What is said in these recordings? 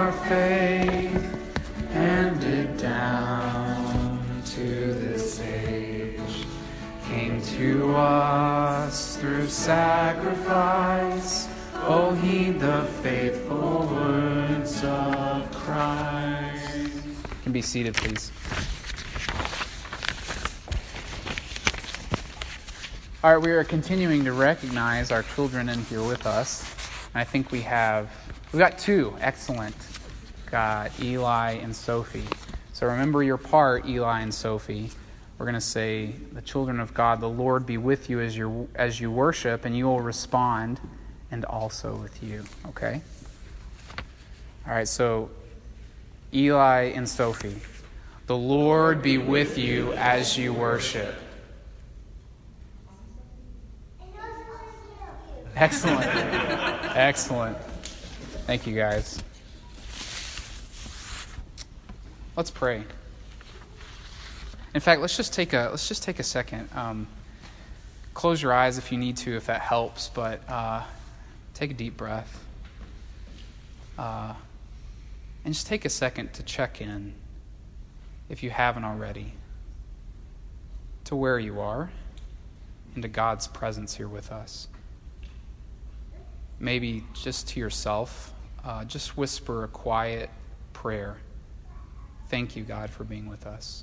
our faith handed down to this age came to us through sacrifice. Oh, heed the faithful words of Christ. You can be seated, please. All right, we are continuing to recognize our children in here with us. I think we have, we've got two excellent. Got Eli and Sophie. So remember your part, Eli and Sophie. We're going to say, The children of God, the Lord be with you as, you as you worship, and you will respond, and also with you. Okay? All right, so Eli and Sophie. The Lord be with you as you worship. Excellent. Excellent. Thank you, guys. Let's pray. In fact, let's just take a let's just take a second. Um, close your eyes if you need to, if that helps. But uh, take a deep breath, uh, and just take a second to check in, if you haven't already, to where you are, into God's presence here with us maybe just to yourself, uh, just whisper a quiet prayer. Thank you, God, for being with us.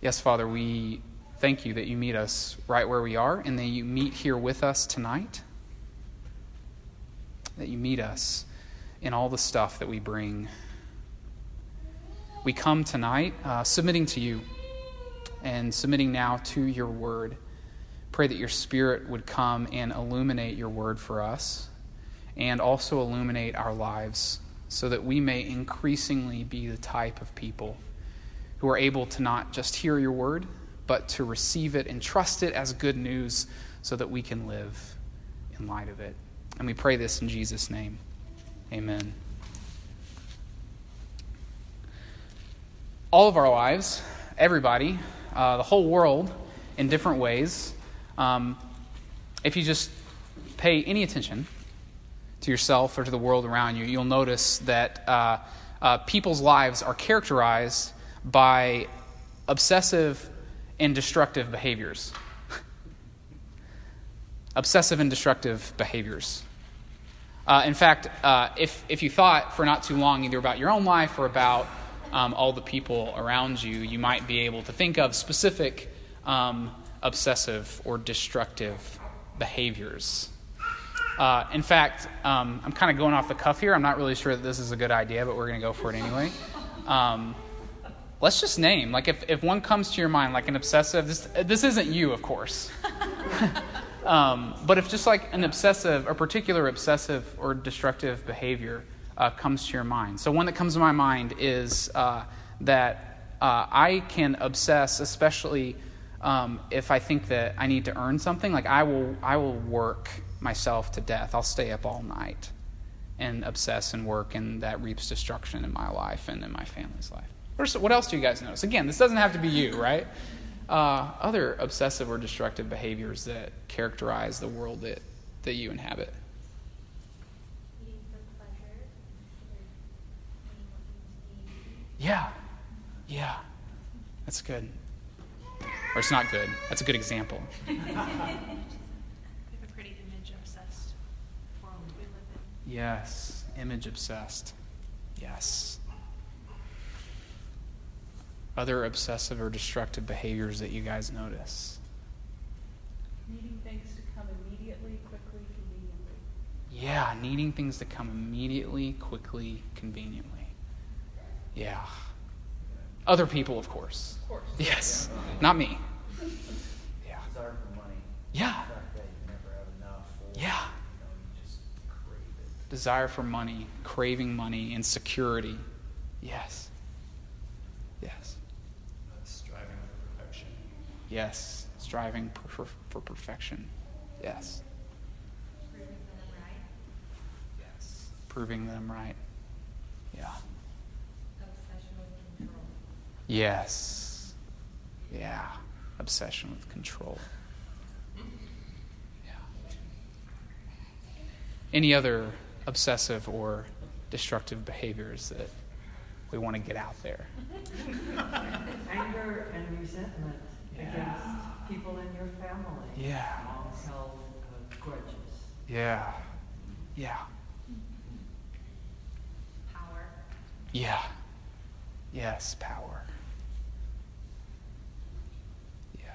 Yes, Father, we thank you that you meet us right where we are and that you meet here with us tonight. That you meet us in all the stuff that we bring. We come tonight uh, submitting to you and submitting now to your word. Pray that your spirit would come and illuminate your word for us and also illuminate our lives so that we may increasingly be the type of people who are able to not just hear your word but to receive it and trust it as good news so that we can live in light of it. And we pray this in Jesus' name. Amen. All of our lives, everybody, uh, the whole world, in different ways, um, if you just pay any attention to yourself or to the world around you, you'll notice that uh, uh, people's lives are characterized by obsessive and destructive behaviors. Obsessive and destructive behaviors. Uh, in fact, uh, if, if you thought for not too long either about your own life or about um, all the people around you, you might be able to think of specific um, obsessive or destructive behaviors. Uh, in fact, um, I'm kind of going off the cuff here. I'm not really sure that this is a good idea, but we're going to go for it anyway. Um, let's just name like if, if one comes to your mind like an obsessive this, this isn't you of course um, but if just like an obsessive a particular obsessive or destructive behavior uh, comes to your mind so one that comes to my mind is uh, that uh, i can obsess especially um, if i think that i need to earn something like i will i will work myself to death i'll stay up all night and obsess and work and that reaps destruction in my life and in my family's life what else do you guys notice? Again, this doesn't have to be you, right? Uh, other obsessive or destructive behaviors that characterize the world that, that you inhabit. Yeah. Yeah. That's good. Or it's not good. That's a good example. we have a pretty image obsessed world we live in. Yes. Image obsessed. Yes other obsessive or destructive behaviors that you guys notice? Needing things to come immediately, quickly, conveniently. Yeah, needing things to come immediately, quickly, conveniently. Yeah. Other people, of course. Of course. Yes. Yeah. Not me. Yeah. Desire for money. Yeah. Or, yeah. You know, Desire for money, craving money, insecurity. Yes. Yes. Striving for, for perfection. Yes. proving that I'm right. Yeah. Obsession with control. Yes. Yeah. Obsession with control. Yeah. Any other obsessive or destructive behaviors that we want to get out there? Anger and resentment against people in your family. Yeah. Long held uh, grudges. Yeah. Yeah. Power. Yeah. Yes, power. Yeah.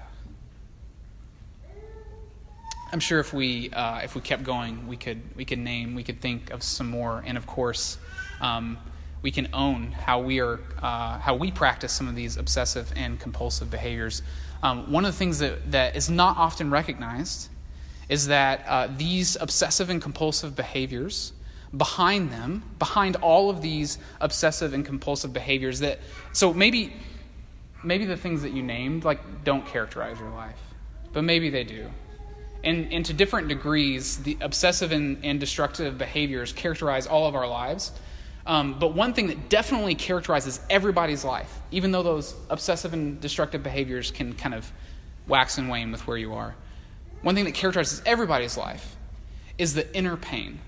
I'm sure if we uh, if we kept going, we could we could name we could think of some more, and of course, um, we can own how we are uh, how we practice some of these obsessive and compulsive behaviors. Um, one of the things that, that is not often recognized is that uh, these obsessive and compulsive behaviors behind them behind all of these obsessive and compulsive behaviors that so maybe maybe the things that you named like don't characterize your life but maybe they do. And, and to different degrees the obsessive and, and destructive behaviors characterize all of our lives um, but one thing that definitely characterizes everybody's life even though those obsessive and destructive behaviors can kind of wax and wane with where you are one thing that characterizes everybody's life is the inner pain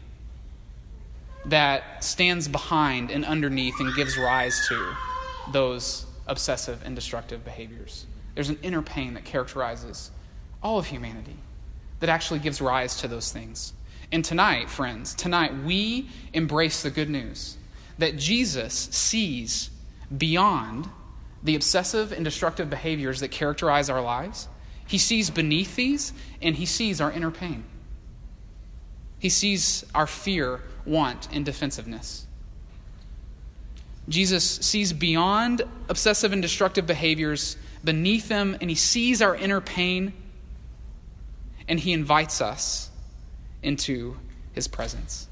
that stands behind and underneath and gives rise to those obsessive and destructive behaviors. There's an inner pain that characterizes all of humanity that actually gives rise to those things. And tonight, friends, tonight we embrace the good news that Jesus sees beyond the obsessive and destructive behaviors that characterize our lives. He sees beneath these, and he sees our inner pain. He sees our fear, want, and defensiveness. Jesus sees beyond obsessive and destructive behaviors, beneath them, and he sees our inner pain, and he invites us into his presence.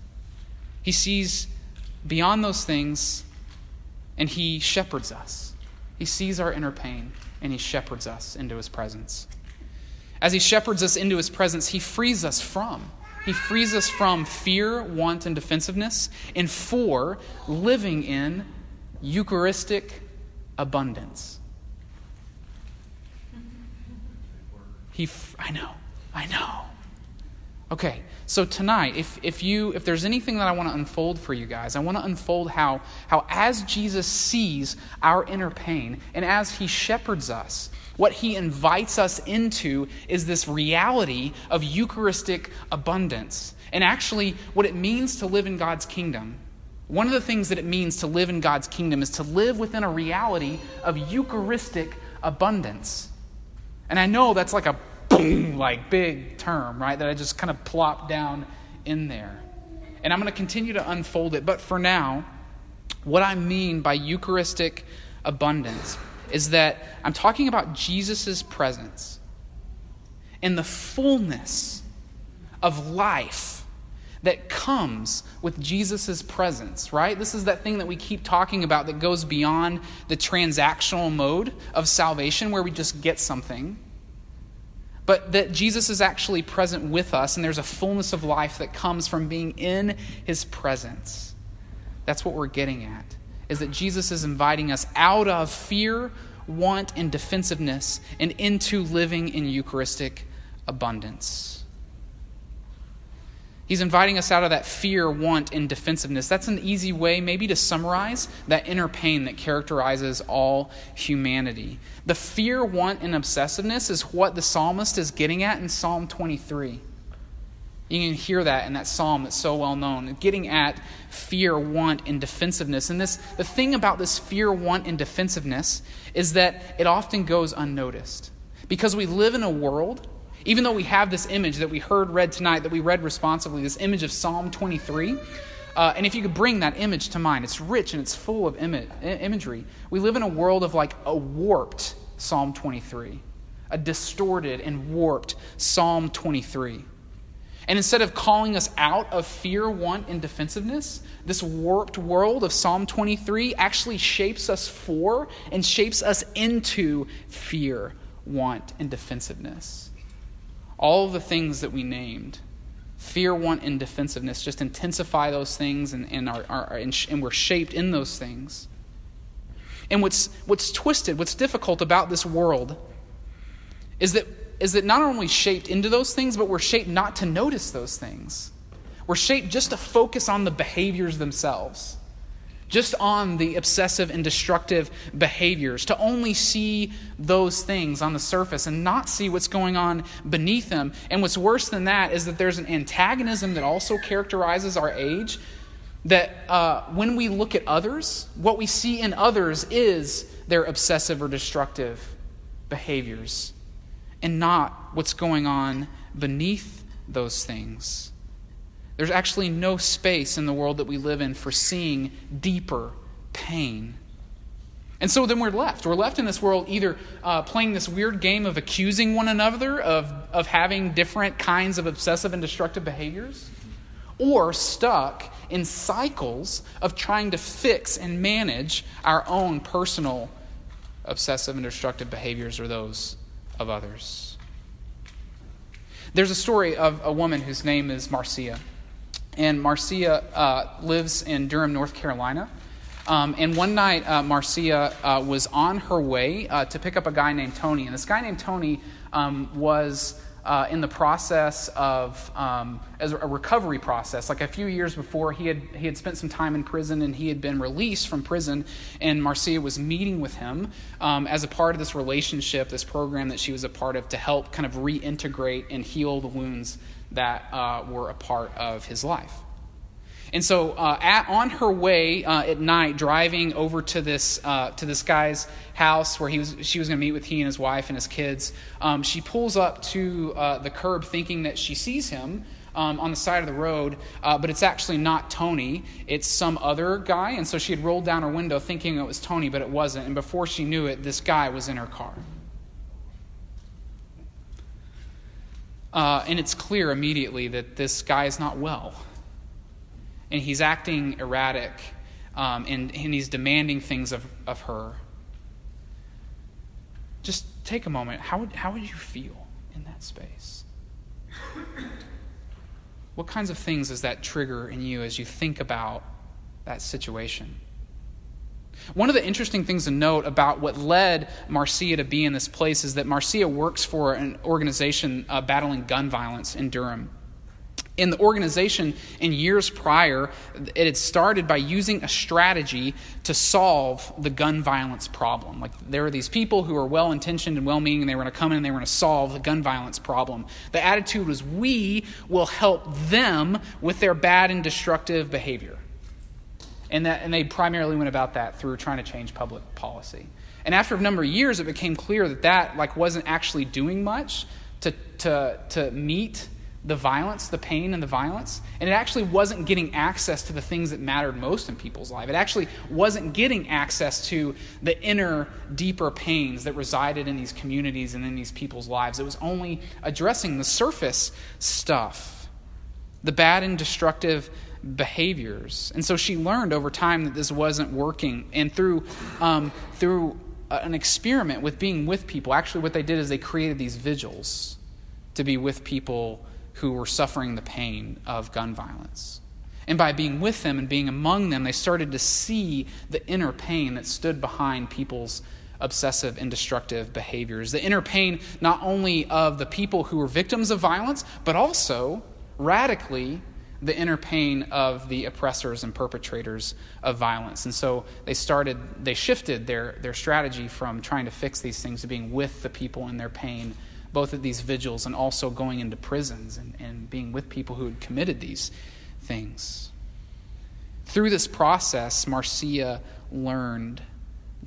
He sees beyond those things, and he shepherds us. He sees our inner pain, and he shepherds us into his presence. As he shepherds us into his presence, he frees us from. He frees us from fear, want, and defensiveness, and for living in Eucharistic abundance. He, I know, I know. Okay, so tonight, if, if you if there's anything that I want to unfold for you guys, I want to unfold how how as Jesus sees our inner pain and as he shepherds us, what he invites us into is this reality of Eucharistic abundance. And actually, what it means to live in God's kingdom. One of the things that it means to live in God's kingdom is to live within a reality of Eucharistic abundance. And I know that's like a like big term, right? That I just kind of plop down in there. And I'm going to continue to unfold it. But for now, what I mean by Eucharistic abundance is that I'm talking about Jesus' presence and the fullness of life that comes with Jesus' presence, right? This is that thing that we keep talking about that goes beyond the transactional mode of salvation where we just get something but that Jesus is actually present with us, and there's a fullness of life that comes from being in his presence. That's what we're getting at, is that Jesus is inviting us out of fear, want, and defensiveness and into living in Eucharistic abundance. He's inviting us out of that fear, want, and defensiveness. That's an easy way, maybe, to summarize that inner pain that characterizes all humanity. The fear, want, and obsessiveness is what the psalmist is getting at in Psalm 23. You can hear that in that psalm that's so well known. Getting at fear, want, and defensiveness. And this the thing about this fear, want, and defensiveness is that it often goes unnoticed. Because we live in a world even though we have this image that we heard read tonight, that we read responsibly, this image of Psalm 23, uh, and if you could bring that image to mind, it's rich and it's full of Im- imagery. We live in a world of like a warped Psalm 23, a distorted and warped Psalm 23. And instead of calling us out of fear, want, and defensiveness, this warped world of Psalm 23 actually shapes us for and shapes us into fear, want, and defensiveness all the things that we named fear, want, and defensiveness just intensify those things, and, and, are, are, and, and we're shaped in those things. And what's, what's twisted, what's difficult about this world is that, is that not only shaped into those things, but we're shaped not to notice those things. We're shaped just to focus on the behaviors themselves, just on the obsessive and destructive behaviors, to only see those things on the surface and not see what's going on beneath them. And what's worse than that is that there's an antagonism that also characterizes our age. That uh, when we look at others, what we see in others is their obsessive or destructive behaviors and not what's going on beneath those things. There's actually no space in the world that we live in for seeing deeper pain. And so then we're left. We're left in this world either uh, playing this weird game of accusing one another of, of having different kinds of obsessive and destructive behaviors, or stuck in cycles of trying to fix and manage our own personal obsessive and destructive behaviors or those of others. There's a story of a woman whose name is Marcia. And Marcia uh, lives in Durham, North Carolina. Um, and one night, uh, Marcia uh, was on her way uh, to pick up a guy named Tony. And this guy named Tony um, was uh, in the process of um, as a recovery process. Like a few years before, he had he had spent some time in prison and he had been released from prison. And Marcia was meeting with him um, as a part of this relationship, this program that she was a part of to help kind of reintegrate and heal the wounds that uh, were a part of his life. And so, uh, at, on her way uh, at night, driving over to this uh, to this guy's house where he was, she was going to meet with he and his wife and his kids, um, she pulls up to uh, the curb, thinking that she sees him um, on the side of the road, uh, but it's actually not Tony; it's some other guy. And so she had rolled down her window, thinking it was Tony, but it wasn't. And before she knew it, this guy was in her car. Uh, and it's clear immediately that this guy is not well. And he's acting erratic, um, and, and he's demanding things of, of her. Just take a moment. How would, how would you feel in that space? What kinds of things does that trigger in you as you think about that situation? One of the interesting things to note about what led Marcia to be in this place is that Marcia works for an organization uh, battling gun violence in Durham. In the organization, in years prior, it had started by using a strategy to solve the gun violence problem. Like, there were these people who were well intentioned and well meaning, and they were going to come in and they were going to solve the gun violence problem. The attitude was, we will help them with their bad and destructive behavior. And, that, and they primarily went about that through trying to change public policy. And after a number of years, it became clear that that like, wasn't actually doing much to, to, to meet the violence, the pain and the violence. And it actually wasn't getting access to the things that mattered most in people's life. It actually wasn't getting access to the inner, deeper pains that resided in these communities and in these people's lives. It was only addressing the surface stuff, the bad and destructive behaviors. And so she learned over time that this wasn't working. And through, um, through an experiment with being with people, actually, what they did is they created these vigils to be with people who were suffering the pain of gun violence. And by being with them and being among them, they started to see the inner pain that stood behind people's obsessive and destructive behaviors. The inner pain not only of the people who were victims of violence, but also radically the inner pain of the oppressors and perpetrators of violence. And so they started, they shifted their, their strategy from trying to fix these things to being with the people in their pain, both at these vigils and also going into prisons and, and being with people who had committed these things. Through this process, Marcia learned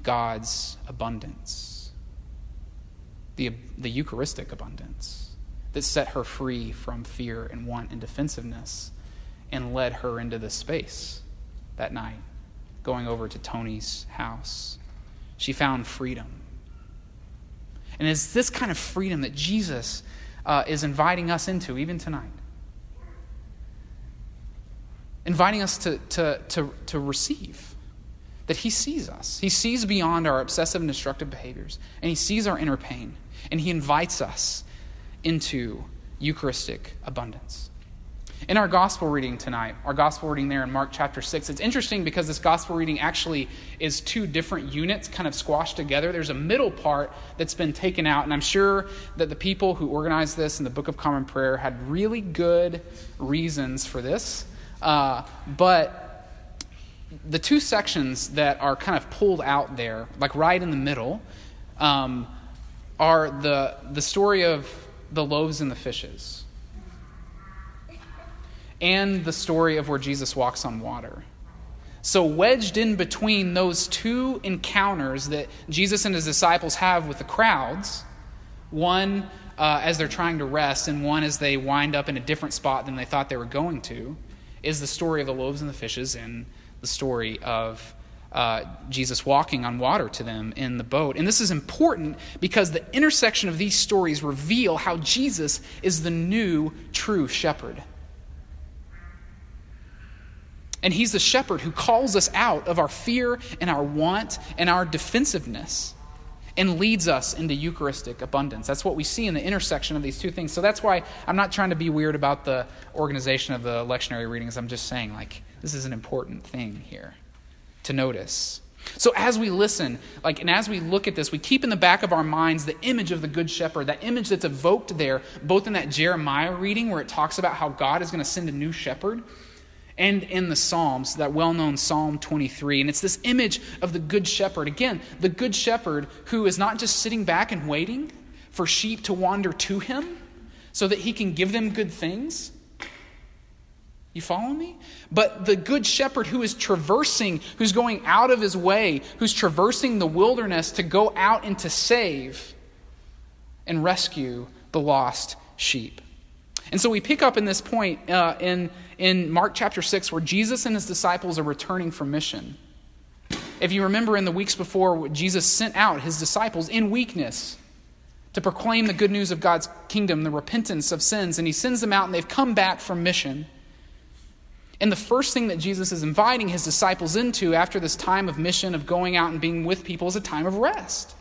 God's abundance, the, the Eucharistic abundance that set her free from fear and want and defensiveness and led her into this space that night, going over to Tony's house. She found freedom. And it's this kind of freedom that Jesus uh, is inviting us into even tonight. Inviting us to, to, to, to receive. That He sees us. He sees beyond our obsessive and destructive behaviors, and He sees our inner pain, and He invites us into Eucharistic abundance. In our gospel reading tonight, our gospel reading there in Mark chapter 6, it's interesting because this gospel reading actually is two different units kind of squashed together. There's a middle part that's been taken out, and I'm sure that the people who organized this in the Book of Common Prayer had really good reasons for this. Uh, but the two sections that are kind of pulled out there, like right in the middle, um, are the, the story of the loaves and the fishes and the story of where Jesus walks on water. So, wedged in between those two encounters that Jesus and his disciples have with the crowds, one uh, as they're trying to rest, and one as they wind up in a different spot than they thought they were going to, is the story of the loaves and the fishes and the story of uh, Jesus walking on water to them in the boat. And this is important because the intersection of these stories reveal how Jesus is the new true shepherd. And he's the shepherd who calls us out of our fear and our want and our defensiveness and leads us into Eucharistic abundance. That's what we see in the intersection of these two things. So that's why I'm not trying to be weird about the organization of the lectionary readings. I'm just saying, like, this is an important thing here to notice. So as we listen, like, and as we look at this, we keep in the back of our minds the image of the Good Shepherd, that image that's evoked there, both in that Jeremiah reading where it talks about how God is going to send a new shepherd and in the Psalms, that well known Psalm 23. And it's this image of the Good Shepherd. Again, the Good Shepherd who is not just sitting back and waiting for sheep to wander to him so that he can give them good things. You follow me? But the Good Shepherd who is traversing, who's going out of his way, who's traversing the wilderness to go out and to save and rescue the lost sheep. And so we pick up in this point uh, in, in Mark chapter 6 where Jesus and his disciples are returning from mission. If you remember in the weeks before, Jesus sent out his disciples in weakness to proclaim the good news of God's kingdom, the repentance of sins, and he sends them out and they've come back from mission. And the first thing that Jesus is inviting his disciples into after this time of mission, of going out and being with people, is a time of rest.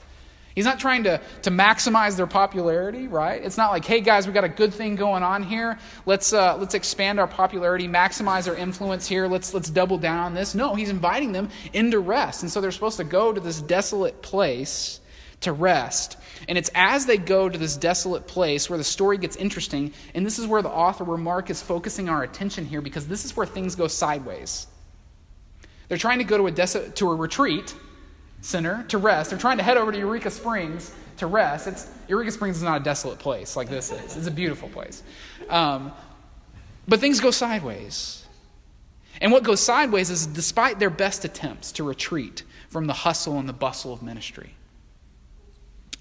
He's not trying to, to maximize their popularity, right? It's not like, hey guys, we got a good thing going on here. Let's, uh, let's expand our popularity, maximize our influence here. Let's, let's double down on this. No, he's inviting them into rest. And so they're supposed to go to this desolate place to rest. And it's as they go to this desolate place where the story gets interesting. And this is where the author, where Mark is focusing our attention here, because this is where things go sideways. They're trying to go to a, des- to a retreat center to rest. They're trying to head over to Eureka Springs to rest. It's, Eureka Springs is not a desolate place like this is, it's a beautiful place. Um, but things go sideways. And what goes sideways is despite their best attempts to retreat from the hustle and the bustle of ministry,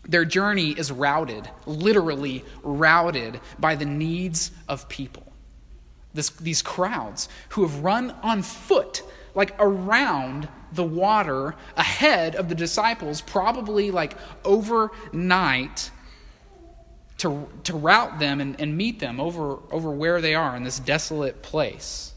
their journey is routed, literally routed, by the needs of people. This, these crowds who have run on foot, like around the water ahead of the disciples, probably like overnight, to, to route them and, and meet them over, over where they are in this desolate place,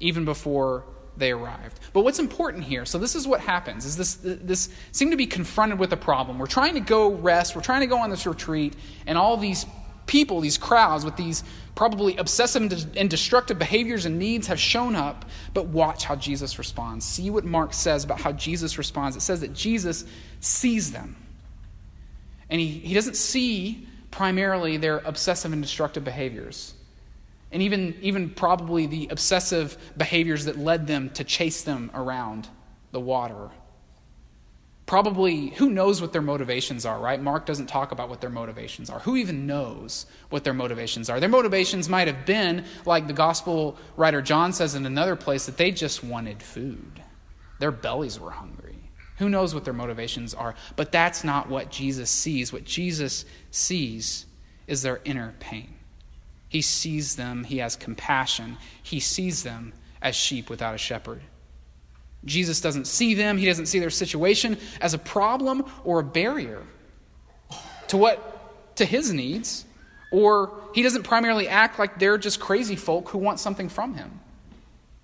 even before they arrived. But what's important here, so this is what happens, is this, this seem to be confronted with a problem. We're trying to go rest, we're trying to go on this retreat, and all these people, these crowds with these probably obsessive and destructive behaviors and needs have shown up, but watch how Jesus responds. See what Mark says about how Jesus responds. It says that Jesus sees them. And he, he doesn't see primarily their obsessive and destructive behaviors. And even, even probably the obsessive behaviors that led them to chase them around the water probably who knows what their motivations are, right? Mark doesn't talk about what their motivations are. Who even knows what their motivations are? Their motivations might have been, like the gospel writer John says in another place, that they just wanted food. Their bellies were hungry. Who knows what their motivations are? But that's not what Jesus sees. What Jesus sees is their inner pain. He sees them, he has compassion, he sees them as sheep without a shepherd. Jesus doesn't see them, he doesn't see their situation as a problem or a barrier to what to his needs, or he doesn't primarily act like they're just crazy folk who want something from him.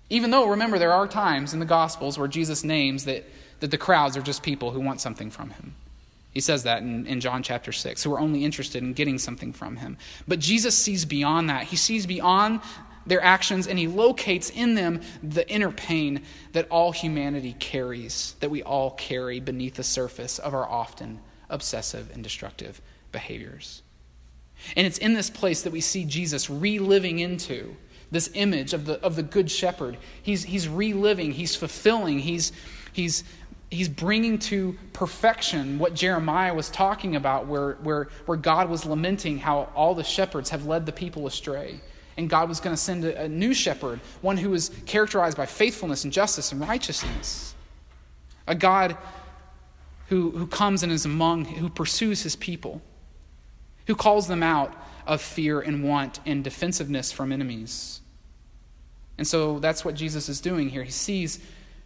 Even though, remember, there are times in the Gospels where Jesus names that, that the crowds are just people who want something from him. He says that in, in John chapter 6, who are only interested in getting something from him. But Jesus sees beyond that. He sees beyond their actions, and he locates in them the inner pain that all humanity carries, that we all carry beneath the surface of our often obsessive and destructive behaviors. And it's in this place that we see Jesus reliving into this image of the, of the Good Shepherd. He's, he's reliving, he's fulfilling, he's, he's, he's bringing to perfection what Jeremiah was talking about, where, where, where God was lamenting how all the shepherds have led the people astray. And God was going to send a, a new shepherd, one who was characterized by faithfulness and justice and righteousness. A God who, who comes and is among, who pursues his people who calls them out of fear and want and defensiveness from enemies. And so that's what Jesus is doing here. He sees,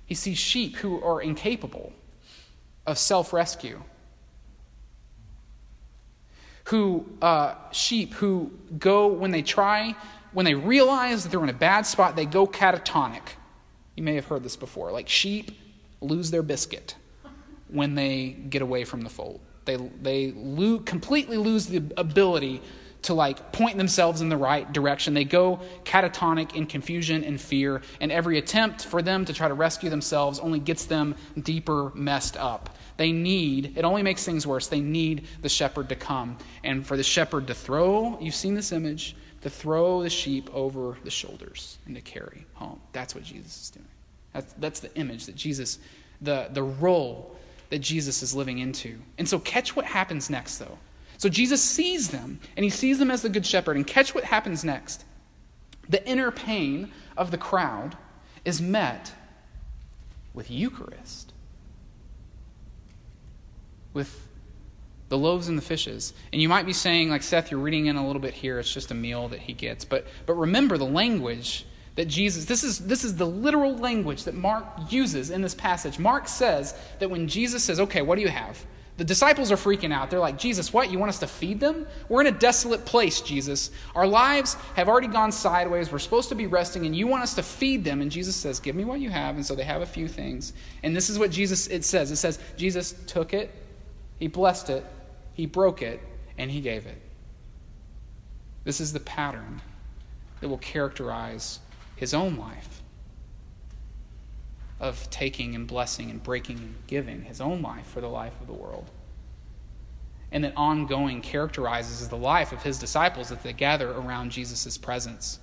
he sees sheep who are incapable of self rescue. Who, uh, sheep who go, when they try, when they realize that they're in a bad spot, they go catatonic. You may have heard this before. Like sheep lose their biscuit when they get away from the fold. They, they completely lose the ability to like point themselves in the right direction. They go catatonic in confusion and fear, and every attempt for them to try to rescue themselves only gets them deeper messed up. They need, it only makes things worse. They need the shepherd to come. And for the shepherd to throw, you've seen this image, to throw the sheep over the shoulders and to carry home. That's what Jesus is doing. That's, that's the image that Jesus, the, the role that Jesus is living into. And so, catch what happens next, though. So, Jesus sees them, and he sees them as the Good Shepherd. And catch what happens next. The inner pain of the crowd is met with Eucharist, with the loaves and the fishes. And you might be saying, like Seth, you're reading in a little bit here, it's just a meal that he gets. But, but remember the language that Jesus, this is, this is the literal language that Mark uses in this passage. Mark says that when Jesus says, Okay, what do you have? The disciples are freaking out. They're like, Jesus, what? You want us to feed them? We're in a desolate place, Jesus. Our lives have already gone sideways. We're supposed to be resting, and you want us to feed them. And Jesus says, Give me what you have. And so they have a few things. And this is what Jesus, it says. It says, Jesus took it, he blessed it, he broke it, and he gave it. This is the pattern that will characterize his own life of taking and blessing and breaking and giving his own life for the life of the world. And that ongoing characterizes the life of his disciples that they gather around Jesus' presence,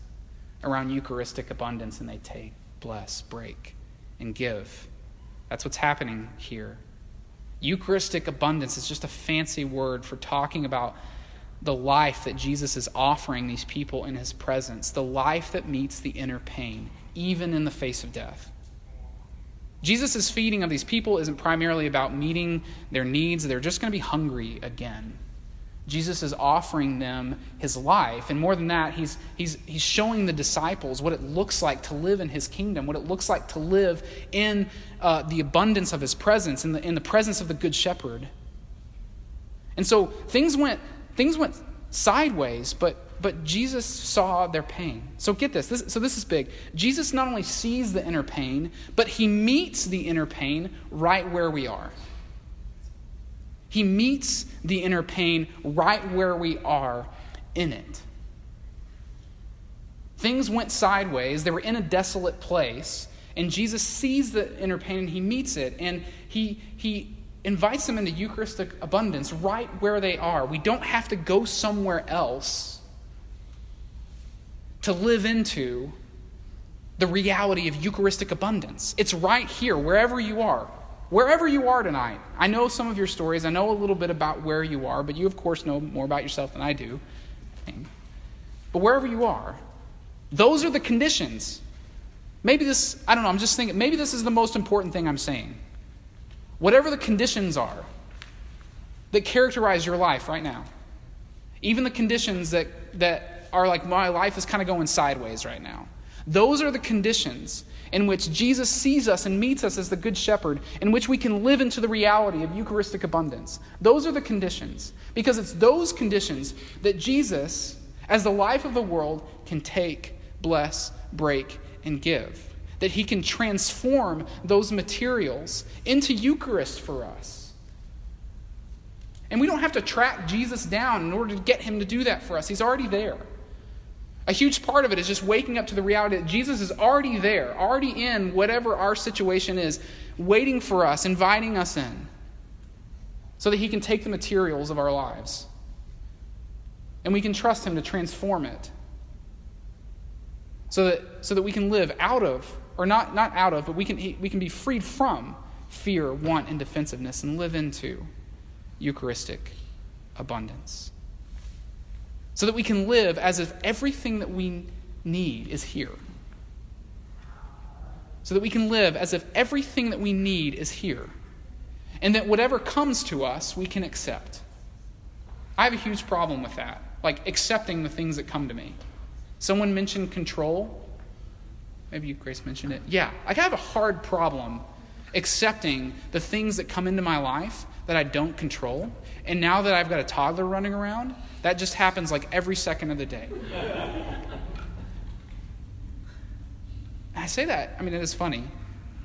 around Eucharistic abundance, and they take, bless, break, and give. That's what's happening here. Eucharistic abundance is just a fancy word for talking about the life that Jesus is offering these people in his presence, the life that meets the inner pain, even in the face of death. Jesus' feeding of these people isn't primarily about meeting their needs, they're just going to be hungry again. Jesus is offering them his life. And more than that, he's, he's, he's showing the disciples what it looks like to live in his kingdom, what it looks like to live in uh, the abundance of his presence, in the, in the presence of the Good Shepherd. And so things went things went sideways, but but Jesus saw their pain. So get this, this. So this is big. Jesus not only sees the inner pain, but he meets the inner pain right where we are. He meets the inner pain right where we are in it. Things went sideways. They were in a desolate place. And Jesus sees the inner pain and he meets it. And he, he invites them into Eucharistic abundance right where they are. We don't have to go somewhere else to live into the reality of Eucharistic abundance. It's right here, wherever you are. Wherever you are tonight. I know some of your stories. I know a little bit about where you are, but you, of course, know more about yourself than I do. But wherever you are, those are the conditions. Maybe this, I don't know, I'm just thinking, maybe this is the most important thing I'm saying. Whatever the conditions are that characterize your life right now, even the conditions that, that are like my life is kind of going sideways right now, those are the conditions in which Jesus sees us and meets us as the Good Shepherd, in which we can live into the reality of Eucharistic abundance. Those are the conditions, because it's those conditions that Jesus, as the life of the world, can take, bless, break, and give that He can transform those materials into Eucharist for us. And we don't have to track Jesus down in order to get Him to do that for us, He's already there. A huge part of it is just waking up to the reality that Jesus is already there, already in whatever our situation is, waiting for us, inviting us in, so that He can take the materials of our lives and we can trust Him to transform it so that, so that we can live out of, or not, not out of, but we can, we can be freed from fear, want, and defensiveness and live into Eucharistic abundance. So that we can live as if everything that we need is here. So that we can live as if everything that we need is here. And that whatever comes to us, we can accept. I have a huge problem with that, like accepting the things that come to me. Someone mentioned control. Maybe you, Grace, mentioned it. Yeah, I have a hard problem accepting the things that come into my life that I don't control. And now that I've got a toddler running around, that just happens like every second of the day. I say that, I mean, it is funny.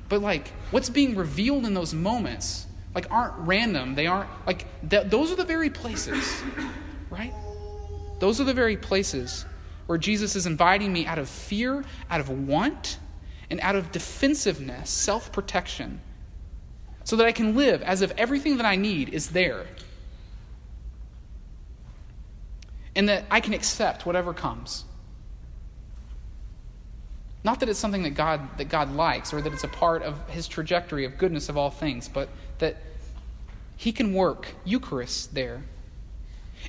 But like, what's being revealed in those moments, like, aren't random. They aren't, like, th- those are the very places, right? Those are the very places where Jesus is inviting me out of fear, out of want, and out of defensiveness, self protection, so that I can live as if everything that I need is there. And that I can accept whatever comes. Not that it's something that God, that God likes or that it's a part of his trajectory of goodness of all things, but that he can work Eucharist there.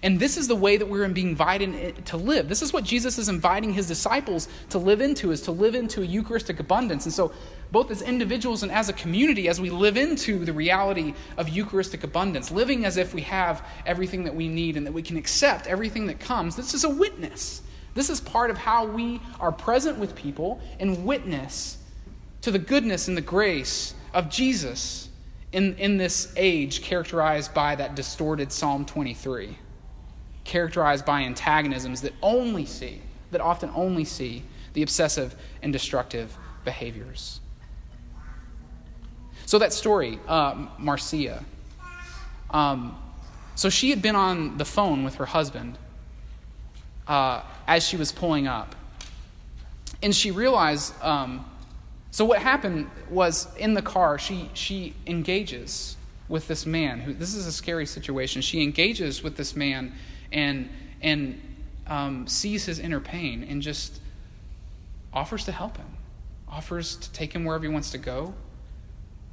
And this is the way that we're being invited to live. This is what Jesus is inviting his disciples to live into, is to live into a Eucharistic abundance. And so, both as individuals and as a community, as we live into the reality of Eucharistic abundance, living as if we have everything that we need and that we can accept everything that comes, this is a witness. This is part of how we are present with people and witness to the goodness and the grace of Jesus in, in this age characterized by that distorted Psalm 23, characterized by antagonisms that only see, that often only see the obsessive and destructive behaviors. So, that story, uh, Marcia, um, so she had been on the phone with her husband uh, as she was pulling up. And she realized, um, so what happened was in the car, she, she engages with this man who, this is a scary situation. She engages with this man and, and um, sees his inner pain and just offers to help him, offers to take him wherever he wants to go.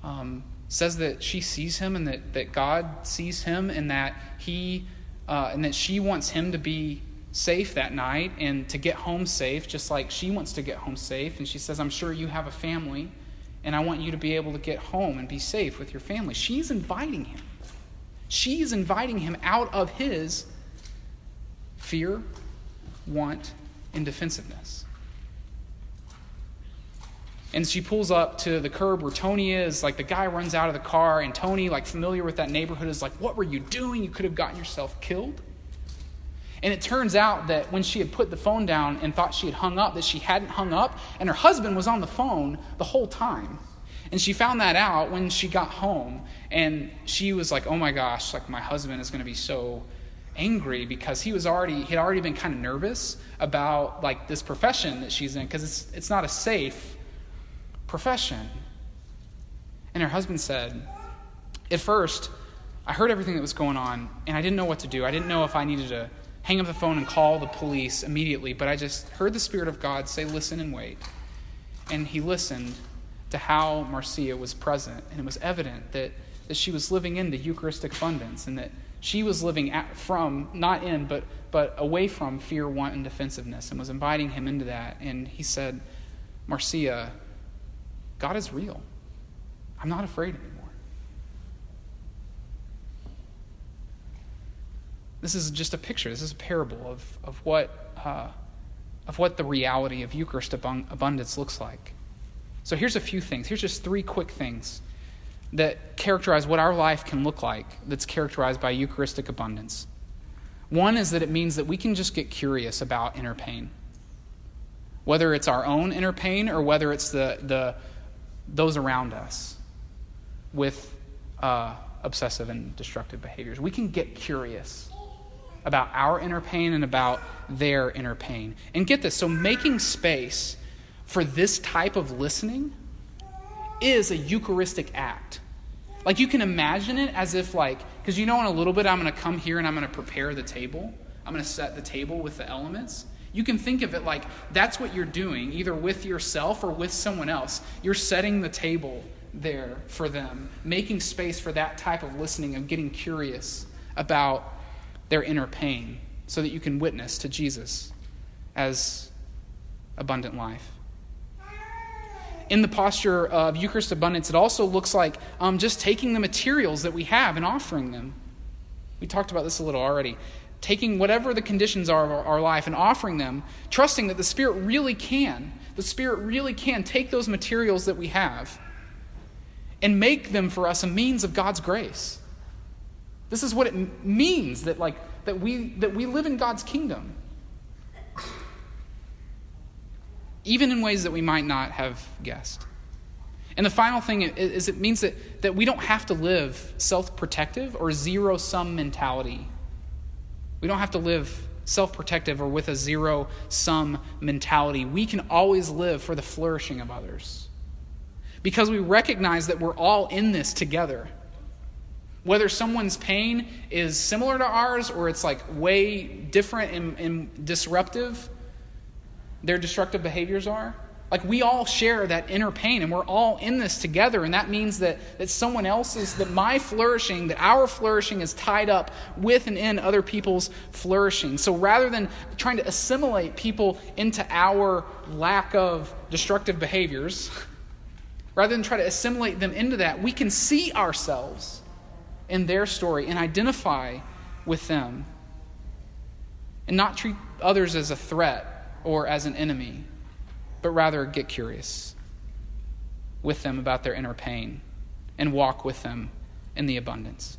Um, says that she sees him and that, that God sees him and that he uh, and that she wants him to be safe that night and to get home safe, just like she wants to get home safe. And she says, I'm sure you have a family, and I want you to be able to get home and be safe with your family. She's inviting him. She's inviting him out of his fear, want, and defensiveness. And she pulls up to the curb where Tony is. Like the guy runs out of the car, and Tony, like familiar with that neighborhood, is like, What were you doing? You could have gotten yourself killed. And it turns out that when she had put the phone down and thought she had hung up, that she hadn't hung up, and her husband was on the phone the whole time. And she found that out when she got home, and she was like, "Oh my gosh, like my husband is going to be so angry because he was already he had already been kind of nervous about like this profession that she's in because it's it's not a safe profession." And her husband said, "At first, I heard everything that was going on, and I didn't know what to do. I didn't know if I needed to." hang up the phone and call the police immediately, but I just heard the Spirit of God say, Listen and wait. And he listened to how Marcia was present, and it was evident that, that she was living in the Eucharistic abundance and that she was living at, from, not in, but, but away from fear, want, and defensiveness, and was inviting him into that. And he said, Marcia, God is real. I'm not afraid anymore. This is just a picture. This is a parable of, of, what, uh, of what the reality of Eucharist abundance looks like. So here's a few things. Here's just three quick things that characterize what our life can look like that's characterized by Eucharistic abundance. One is that it means that we can just get curious about inner pain. Whether it's our own inner pain or whether it's the, the, those around us with uh, obsessive and destructive behaviors. We can get curious about our inner pain and about their inner pain. And get this so, making space for this type of listening is a Eucharistic act. Like you can imagine it as if, like, because you know, in a little bit, I'm going to come here and I'm going to prepare the table. I'm going to set the table with the elements. You can think of it like that's what you're doing, either with yourself or with someone else. You're setting the table there for them, making space for that type of listening and getting curious about their inner pain so that you can witness to Jesus as abundant life. In the posture of Eucharist abundance, it also looks like um, just taking the materials that we have and offering them. We talked about this a little already taking whatever the conditions are of our, our life and offering them, trusting that the Spirit really can. The Spirit really can take those materials that we have and make them for us a means of God's grace. This is what it means that, like, that, we, that we live in God's kingdom. Even in ways that we might not have guessed. And the final thing is it means that, that we don't have to live self protective or zero sum mentality we don't have to live self protective or with a zero sum mentality. We can always live for the flourishing of others because we recognize that we're all in this together. Whether someone's pain is similar to ours or it's like way different and, and disruptive, their destructive behaviors are like we all share that inner pain and we're all in this together. And that means that, that someone else's, that my flourishing, that our flourishing is tied up with and in other people's flourishing. So rather than trying to assimilate people into our lack of destructive behaviors, rather than try to assimilate them into that, we can see ourselves in their story and identify with them and not treat others as a threat or as an enemy but rather get curious with them about their inner pain and walk with them in the abundance.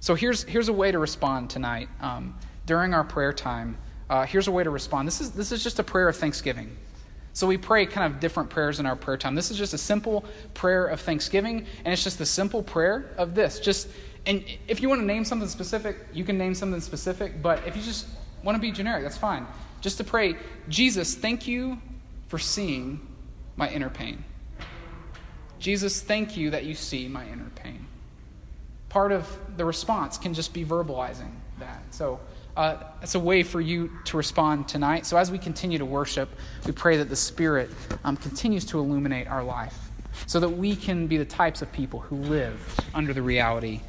So here's, here's a way to respond tonight. Um, during our prayer time, uh, here's a way to respond. This is, this is just a prayer of thanksgiving. So we pray kind of different prayers in our prayer time. This is just a simple prayer of thanksgiving, and it's just the simple prayer of this. Just and if you want to name something specific, you can name something specific, but if you just want to be generic, that's fine. Just to pray, Jesus, thank you for seeing my inner pain. Jesus, thank you that you see my inner pain. Part of the response can just be verbalizing that. So uh, it's a way for you to respond tonight. So as we continue to worship, we pray that the Spirit um, continues to illuminate our life so that we can be the types of people who live under the reality